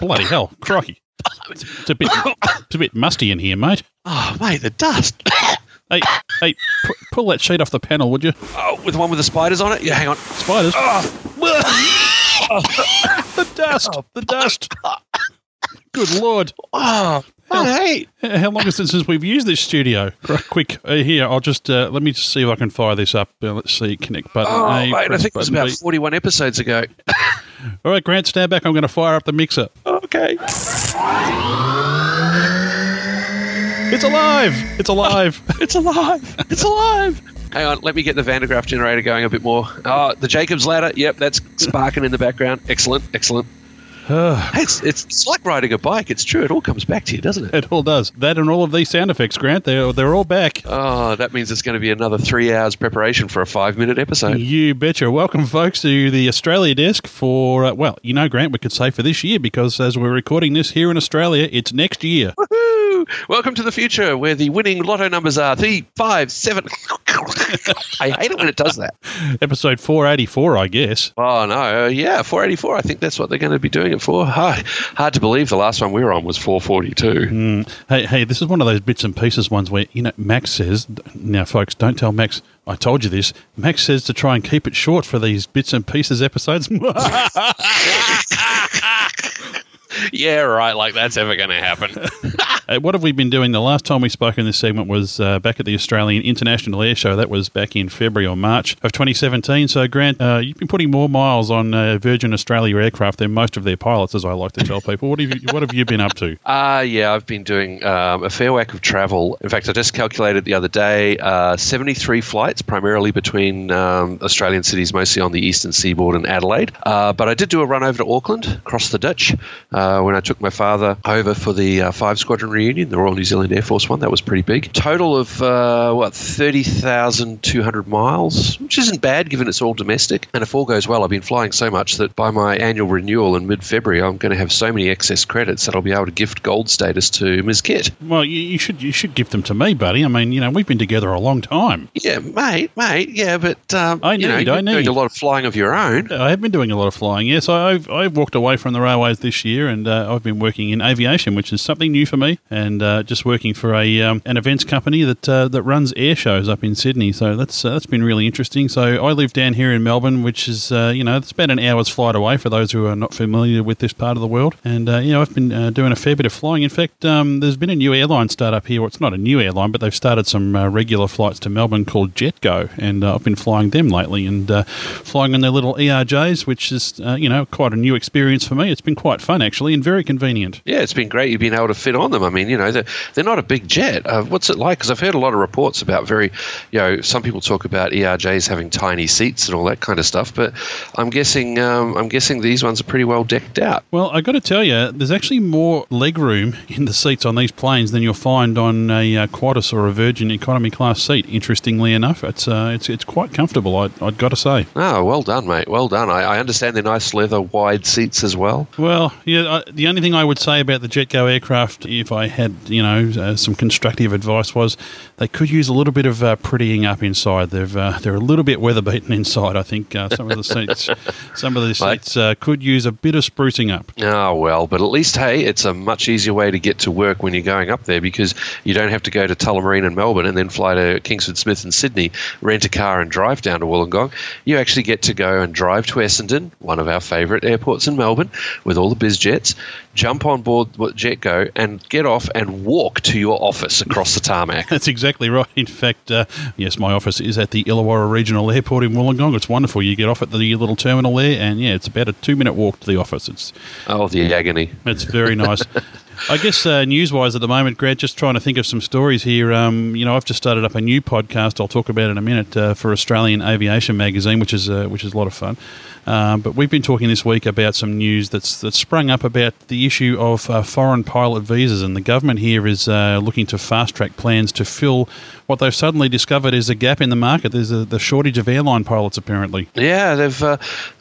Bloody hell, crikey! It's, it's a bit, it's a bit musty in here, mate. Oh, mate, the dust. Hey, hey, pu- pull that sheet off the panel, would you? oh, with the one with the spiders on it? Yeah, hang on. Spiders. the dust. The dust. Good lord. Oh, hey. How long is it since we've used this studio? Quick, uh, here, I'll just, uh, let me just see if I can fire this up. Uh, let's see, connect button Oh, A. mate, I think it was about B. 41 episodes ago. All right, Grant, stand back. I'm going to fire up the mixer. Okay. It's alive. It's alive. It's alive. It's alive. Hang on, let me get the Van de Graaff generator going a bit more. Oh, the Jacob's ladder. Yep, that's sparking in the background. Excellent, excellent. It's, it's, it's like riding a bike. It's true. It all comes back to you, doesn't it? it all does. That and all of these sound effects, Grant, they're, they're all back. Oh, that means it's going to be another three hours preparation for a five minute episode. You betcha. Welcome, folks, to the Australia desk for, uh, well, you know, Grant, we could say for this year because as we're recording this here in Australia, it's next year. Woohoo! Welcome to the future where the winning lotto numbers are three, five, seven. I hate it when it does that. Episode 484, I guess. Oh, no. Uh, yeah, 484. I think that's what they're going to be doing it for. Hard, hard to believe the last one we were on was 442. Hey, hey, this is one of those bits and pieces ones where, you know, Max says, now, folks, don't tell Max, I told you this. Max says to try and keep it short for these bits and pieces episodes. Yeah, right. Like that's ever going to happen. What have we been doing? The last time we spoke in this segment was uh, back at the Australian International Air Show. That was back in February or March of 2017. So, Grant, uh, you've been putting more miles on uh, Virgin Australia aircraft than most of their pilots, as I like to tell people. What have you, what have you been up to? Uh, yeah, I've been doing um, a fair whack of travel. In fact, I just calculated the other day uh, 73 flights, primarily between um, Australian cities, mostly on the eastern seaboard and Adelaide. Uh, but I did do a run over to Auckland, across the ditch, uh, when I took my father over for the uh, 5 Squadron reunion, the Royal New Zealand Air Force one. That was pretty big. Total of, uh, what, 30,200 miles, which isn't bad given it's all domestic. And if all goes well, I've been flying so much that by my annual renewal in mid February, I'm going to have so many excess credits that I'll be able to gift gold status to Ms. Kit. Well, you, you should you should give them to me, buddy. I mean, you know, we've been together a long time. Yeah, mate, mate, yeah, but um, I you know, need, you're I need. doing a lot of flying of your own. I have been doing a lot of flying. Yes, I've I've walked away from the railways this year, and uh, I've been working in aviation, which is something new for me, and uh, just working for a um, an events company that uh, that runs air shows up in Sydney. So that's uh, that's been really interesting. So I live down here in Melbourne, which is uh, you know it's about an hour's flight away for those who are not familiar with this part of the world. And uh, you know I've been doing a fair bit of flying. In fact, um, there's been a new airline start up here. Well, it's not a new airline, but they've started some regular flights to Melbourne called JetGo, and I've been flying them lately and flying on their little ERJs, which is you know quite a new experience for me. It's been quite fun actually and very convenient. Yeah, it's been great. You've been able to fit on them. I mean, you know, they're, they're not a big jet. Uh, what's it like? Because I've heard a lot of reports about very, you know, some people talk about ERJs having tiny seats and all that kind of stuff. But I'm guessing, um, I'm guessing these ones are pretty well decked out. Well, I got to tell you, there's actually more leg room in the seats on these planes than you'll find on a uh, Qantas or a Virgin economy class seat. Interestingly enough, it's uh, it's it's quite comfortable. I, I'd got to say. Oh, well done, mate. Well done. I, I understand they're nice leather wide seats as well. Well, yeah. I, the only thing I would say about the JetGo aircraft, if I had you know uh, some constructive advice, was they could use a little bit of uh, prettying up inside. They've uh, they're a little bit weather beaten inside. I think uh, some of the seats, some of the seats uh, could use a bit of sprucing up. Oh, well, but at least, hey, it's a much easier way to get to work when you're going up there because you don't have to go to Tullamarine and Melbourne and then fly to Kingsford Smith and Sydney, rent a car and drive down to Wollongong. You actually get to go and drive to Essendon, one of our favourite airports in Melbourne, with all the biz jets, jump on board with JetGo and get off and walk to your office across the tarmac. That's exactly right. In fact, uh, yes, my office is at the Illawarra Regional Airport in Wollongong. It's wonderful. You get off at the little terminal there, and yeah, it's about a two-minute walk to the office. It's Oh, the agony. it's very nice. I guess uh, news-wise at the moment, Grant, just trying to think of some stories here. Um, you know, I've just started up a new podcast. I'll talk about in a minute uh, for Australian Aviation Magazine, which is uh, which is a lot of fun. Um, but we've been talking this week about some news that's that's sprung up about the issue of uh, foreign pilot visas, and the government here is uh, looking to fast track plans to fill what they've suddenly discovered is a gap in the market. There's a, the shortage of airline pilots, apparently. Yeah, they've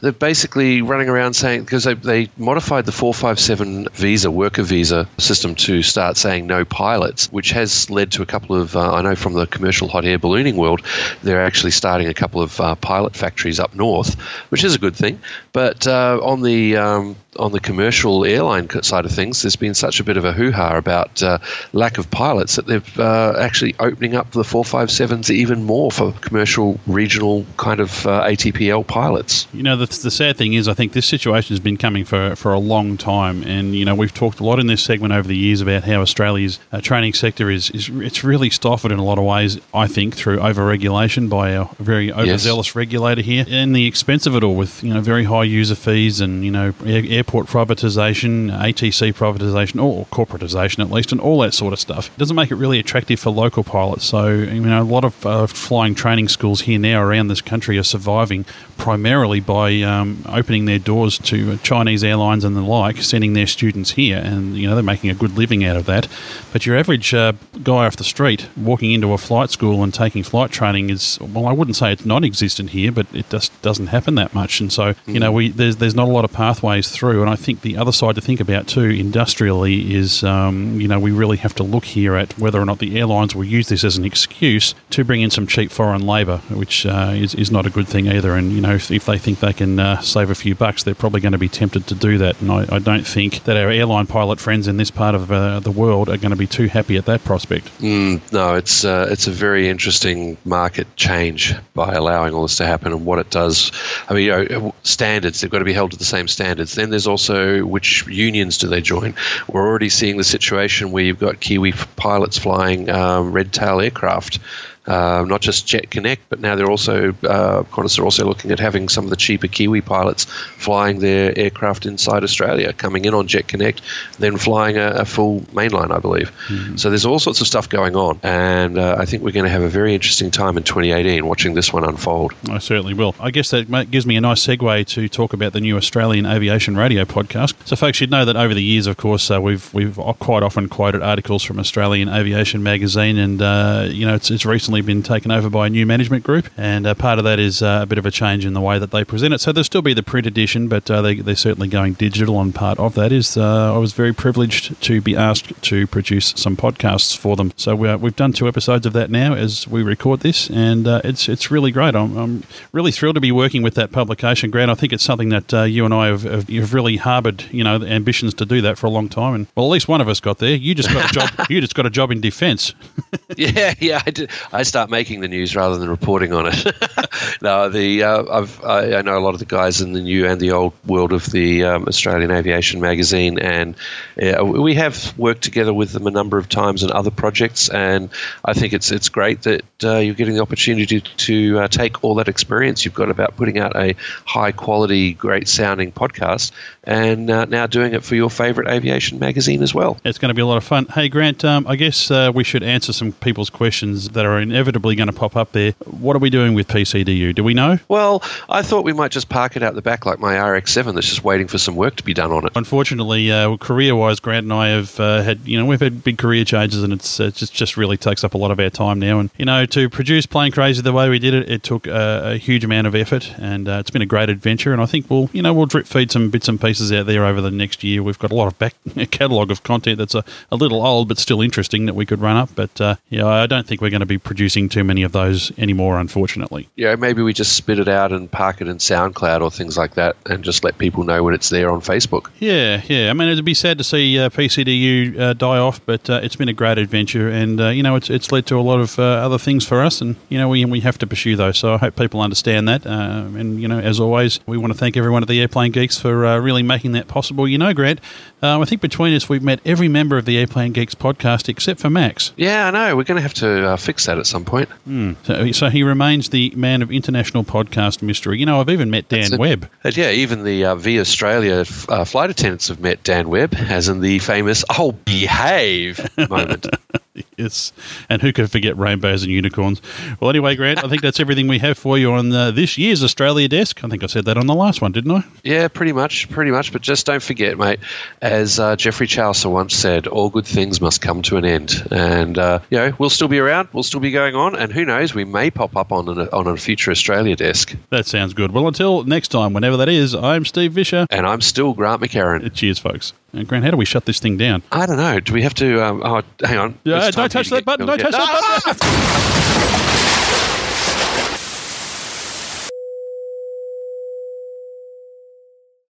they're basically running around saying because they, they modified the 457 visa worker visa system to start saying no pilots, which has led to a couple of uh, I know from the commercial hot air ballooning world, they're actually starting a couple of uh, pilot factories up north, which is a good thing. But uh, on the um, on the commercial airline side of things, there's been such a bit of a hoo ha about uh, lack of pilots that they're uh, actually opening up the 457s even more for commercial, regional kind of uh, ATPL pilots. You know, the, the sad thing is, I think this situation has been coming for, for a long time. And, you know, we've talked a lot in this segment over the years about how Australia's uh, training sector is, is it's really stifled in a lot of ways, I think, through over-regulation by a very overzealous yes. regulator here. And the expense of it all with, you know, very high user fees and, you know, air, airport privatisation, ATC privatisation, or corporatisation at least, and all that sort of stuff. It doesn't make it really attractive for local pilots. So, you know, a lot of uh, flying training schools here now around this country are surviving primarily by um, opening their doors to Chinese airlines and the like, sending their students here, and you know they're making a good living out of that. But your average uh, guy off the street walking into a flight school and taking flight training is well, I wouldn't say it's non-existent here, but it just doesn't happen that much. And so you know we there's there's not a lot of pathways through. And I think the other side to think about too, industrially, is um, you know we really have to look here at whether or not the airlines will use this as an excuse to bring in some cheap foreign labour, which uh, is is not a good thing either. And you know if, if they think they can uh, save a few bucks, they're probably going to be tempted to do that. And I, I don't think that our airline pilot friends in this part of uh, the world are going to be too happy at that prospect. Mm, no, it's uh, it's a very interesting market change by allowing all this to happen and what it does. I mean, you know, standards they've got to be held to the same standards. Then there's also which unions do they join? We're already seeing the situation where you've got Kiwi pilots flying um, red tail aircraft uh, not just Jetconnect, but now they're also uh, Qantas are also looking at having some of the cheaper Kiwi pilots flying their aircraft inside Australia, coming in on Jetconnect, then flying a, a full mainline, I believe. Mm-hmm. So there's all sorts of stuff going on, and uh, I think we're going to have a very interesting time in 2018 watching this one unfold. I certainly will. I guess that gives me a nice segue to talk about the new Australian Aviation Radio podcast. So, folks, you'd know that over the years, of course, uh, we've we've quite often quoted articles from Australian Aviation magazine, and uh, you know it's it's recently recently been taken over by a new management group, and uh, part of that is uh, a bit of a change in the way that they present it. So there'll still be the print edition, but uh, they, they're certainly going digital, and part of that is uh, I was very privileged to be asked to produce some podcasts for them. So we have done two episodes of that now as we record this, and uh, it's it's really great. I'm, I'm, really thrilled to be working with that publication, Grant. I think it's something that uh, you and I have, have, have really harboured, you know, ambitions to do that for a long time, and well, at least one of us got there. You just got a job. you just got a job in defence. yeah, yeah, I did. I start making the news rather than reporting on it. no, the uh, I've, I, I, know a lot of the guys in the new and the old world of the um, Australian Aviation magazine, and we have worked together with them a number of times in other projects. And I think it's it's great that uh, you're getting the opportunity to, uh, take all that experience you've got about putting out a high quality, great sounding podcast, and uh, now doing it for your favourite aviation magazine as well. It's going to be a lot of fun. Hey, Grant, um, I guess uh, we should answer some people's questions that are inevitably going to pop up there. What are we doing with PCDU? Do we know? Well, I thought we might just park it out the back like my RX-7 that's just waiting for some work to be done on it. Unfortunately, uh, career-wise, Grant and I have uh, had, you know, we've had big career changes and it's uh, just, just really takes up a lot of our time now. And, you know, to produce Plane Crazy the way we did it, it took a huge amount of effort and uh, it's been a great adventure. And I think we'll, you know, we'll drip feed some bits and pieces out there over the next year. We've got a lot of back catalogue of content that's a, a little old but still interesting that we could run up. But, uh, yeah, I don't think we're going to be producing too many of those anymore, unfortunately. Yeah, maybe we just spit it out and park it in SoundCloud or things like that, and just let people know when it's there on Facebook. Yeah, yeah. I mean, it'd be sad to see uh, PCDU uh, die off, but uh, it's been a great adventure, and uh, you know, it's it's led to a lot of uh, other things for us, and you know, we we have to pursue those. So I hope people understand that, uh, and you know, as always, we want to thank everyone at the Airplane Geeks for really making that possible. You know, Grant, I think between us, we've met every member of the Airplane Geeks podcast except for Max. Yeah, I know. We're going to have to fix that at some point. Mm. So, so, he remains the man of international podcast mystery. You know, I've even met Dan Webb. yeah, even the uh, V Australia uh, flight attendants have met Dan Webb, as in the famous "Oh, behave" moment. yes, and who could forget rainbows and unicorns? Well, anyway, Grant, I think that's everything we have for you on uh, this year's Australia desk. I think I said that on the last one, didn't I? Yeah, pretty much, pretty much. But just don't forget, mate, as uh, Geoffrey Chaucer once said, all good things must come to an end. And, uh, you know, we'll still be around, we'll still be going on, and who knows, we may pop up on, an, on a future Australia desk. That sounds good. Well, until next time, whenever that is, I'm Steve Visscher. And I'm still Grant McHerron. Cheers, folks. And Grant, how do we shut this thing down? I don't know. Do we have to? Um, oh, hang on. Yeah, don't touch that button. Don't touch that button.